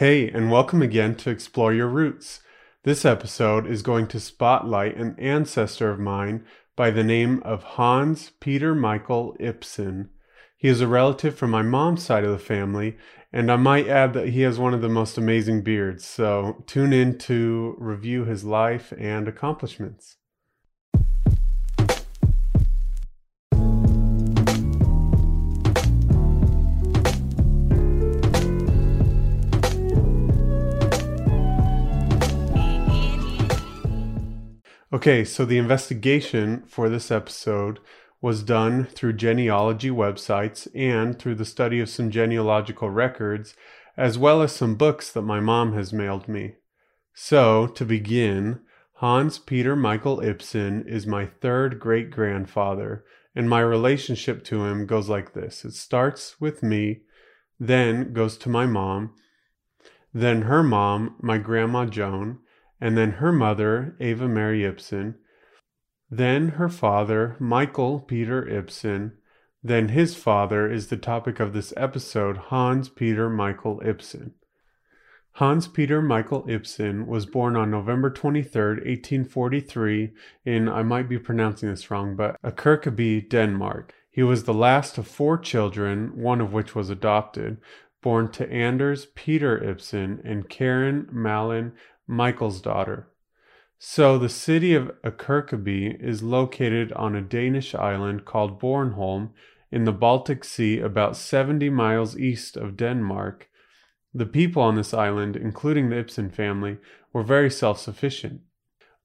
Hey, and welcome again to Explore Your Roots. This episode is going to spotlight an ancestor of mine by the name of Hans Peter Michael Ibsen. He is a relative from my mom's side of the family, and I might add that he has one of the most amazing beards, so tune in to review his life and accomplishments. Okay, so the investigation for this episode was done through genealogy websites and through the study of some genealogical records, as well as some books that my mom has mailed me. So, to begin, Hans Peter Michael Ibsen is my third great grandfather, and my relationship to him goes like this it starts with me, then goes to my mom, then her mom, my grandma Joan and then her mother, Ava Mary Ibsen, then her father, Michael Peter Ibsen, then his father is the topic of this episode, Hans Peter Michael Ibsen. Hans Peter Michael Ibsen was born on November 23, 1843, in, I might be pronouncing this wrong, but Aakirkeby, Denmark. He was the last of four children, one of which was adopted, born to Anders Peter Ibsen and Karen Malin Michael's daughter. So the city of Aakirkeby is located on a Danish island called Bornholm in the Baltic Sea about 70 miles east of Denmark. The people on this island, including the Ibsen family, were very self-sufficient.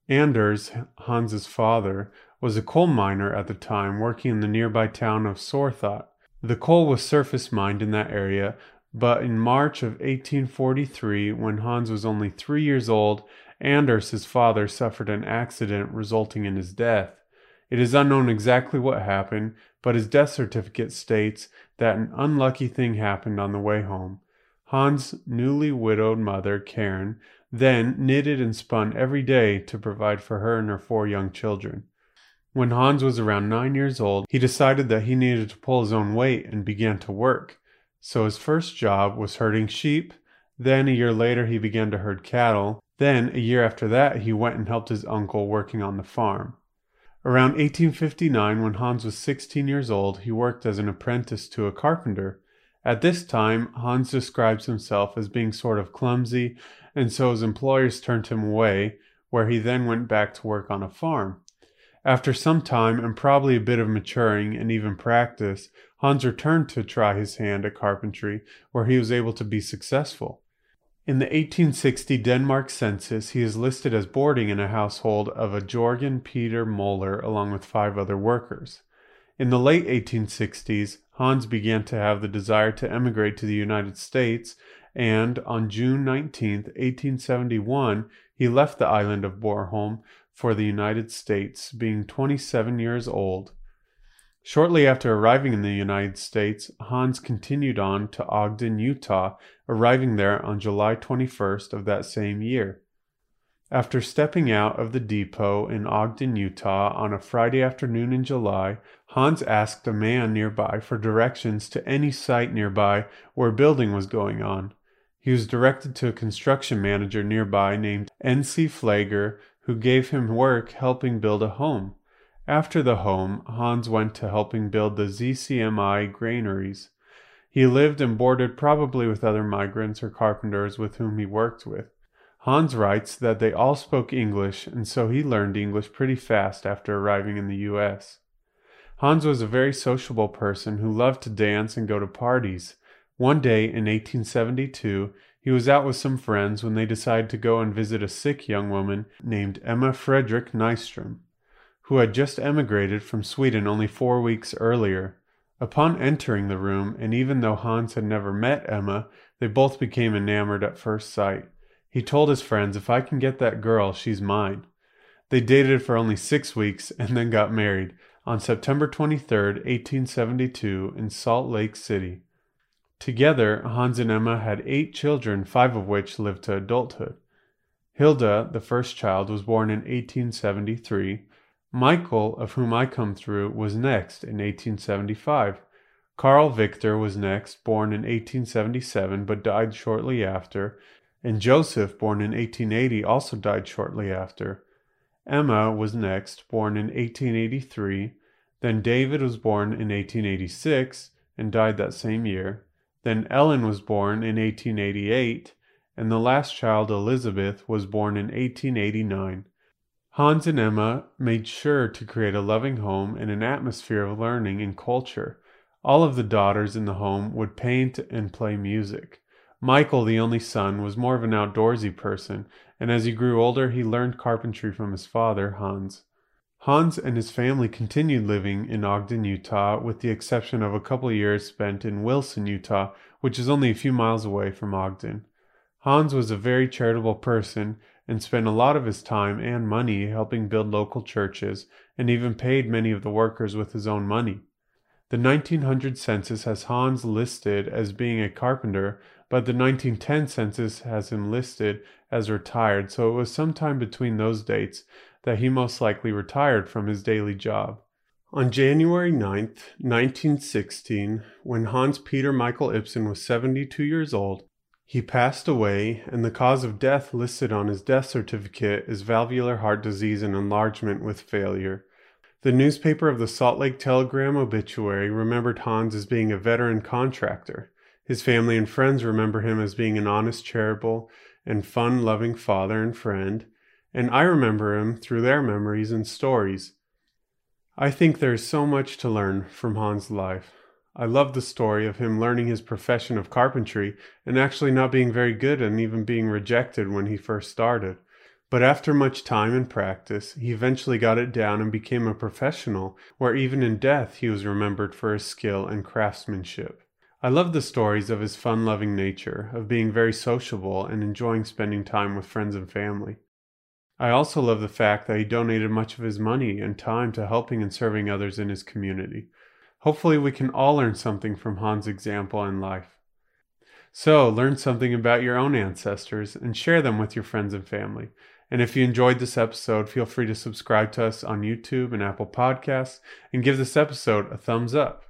Anders, Hans's father, was a coal miner at the time working in the nearby town of Sorthat. The coal was surface mined in that area, but in March of 1843, when Hans was only three years old, Anders, his father, suffered an accident resulting in his death. It is unknown exactly what happened, but his death certificate states that an unlucky thing happened on the way home. Hans' newly widowed mother, Karen, then knitted and spun every day to provide for her and her four young children. When Hans was around nine years old, he decided that he needed to pull his own weight and began to work. So his first job was herding sheep. Then a year later, he began to herd cattle. Then, a year after that, he went and helped his uncle working on the farm. Around 1859, when Hans was 16 years old, he worked as an apprentice to a carpenter. At this time, Hans describes himself as being sort of clumsy, and so his employers turned him away, where he then went back to work on a farm. After some time and probably a bit of maturing and even practice, Hans returned to try his hand at carpentry, where he was able to be successful. In the 1860 Denmark census, he is listed as boarding in a household of a Jorgen Peter Moller along with five other workers. In the late 1860s, Hans began to have the desire to emigrate to the United States, and on June 19, 1871, he left the island of Bornholm for the United States, being 27 years old. Shortly after arriving in the United States, Hans continued on to Ogden, Utah, arriving there on July 21st of that same year. After stepping out of the depot in Ogden, Utah on a Friday afternoon in July, Hans asked a man nearby for directions to any site nearby where building was going on. He was directed to a construction manager nearby named N.C. Flager, who gave him work helping build a home. After the home, Hans went to helping build the ZCMI granaries. He lived and boarded probably with other migrants or carpenters with whom he worked with. Hans writes that they all spoke English, and so he learned English pretty fast after arriving in the U.S. Hans was a very sociable person who loved to dance and go to parties. One day in 1872, he was out with some friends when they decided to go and visit a sick young woman named Emma Frederick Nystrom, who had just emigrated from Sweden only four weeks earlier. Upon entering the room, and even though Hans had never met Emma, they both became enamored at first sight. He told his friends, If I can get that girl, she's mine. They dated for only six weeks and then got married on September 23, 1872, in Salt Lake City. Together, Hans and Emma had eight children, five of which lived to adulthood. Hilda, the first child, was born in 1873. Michael, of whom I come through, was next in 1875. Carl Victor was next, born in 1877 but died shortly after, and Joseph, born in 1880, also died shortly after. Emma was next, born in 1883. Then David was born in 1886 and died that same year. Then Ellen was born in 1888, and the last child, Elizabeth, was born in 1889. Hans and Emma made sure to create a loving home and an atmosphere of learning and culture. All of the daughters in the home would paint and play music. Michael, the only son, was more of an outdoorsy person, and as he grew older, he learned carpentry from his father, Hans. Hans and his family continued living in Ogden, Utah, with the exception of a couple of years spent in Wilson, Utah, which is only a few miles away from Ogden. Hans was a very charitable person and spent a lot of his time and money helping build local churches and even paid many of the workers with his own money. The 1900 census has Hans listed as being a carpenter, but the 1910 census has him listed as retired, so it was sometime between those dates that he most likely retired from his daily job. On January 9th, 1916, when Hans Peter Michael Ibsen was 72 years old, he passed away, and the cause of death listed on his death certificate is valvular heart disease and enlargement with failure. The newspaper of the Salt Lake Telegram obituary remembered Hans as being a veteran contractor. His family and friends remember him as being an honest, charitable, and fun loving father and friend, and I remember him through their memories and stories. I think there is so much to learn from Hans' life. I love the story of him learning his profession of carpentry and actually not being very good and even being rejected when he first started. But after much time and practice, he eventually got it down and became a professional, where even in death he was remembered for his skill and craftsmanship. I love the stories of his fun loving nature, of being very sociable and enjoying spending time with friends and family. I also love the fact that he donated much of his money and time to helping and serving others in his community. Hopefully, we can all learn something from Hans' example in life. So, learn something about your own ancestors and share them with your friends and family. And if you enjoyed this episode, feel free to subscribe to us on YouTube and Apple Podcasts and give this episode a thumbs up.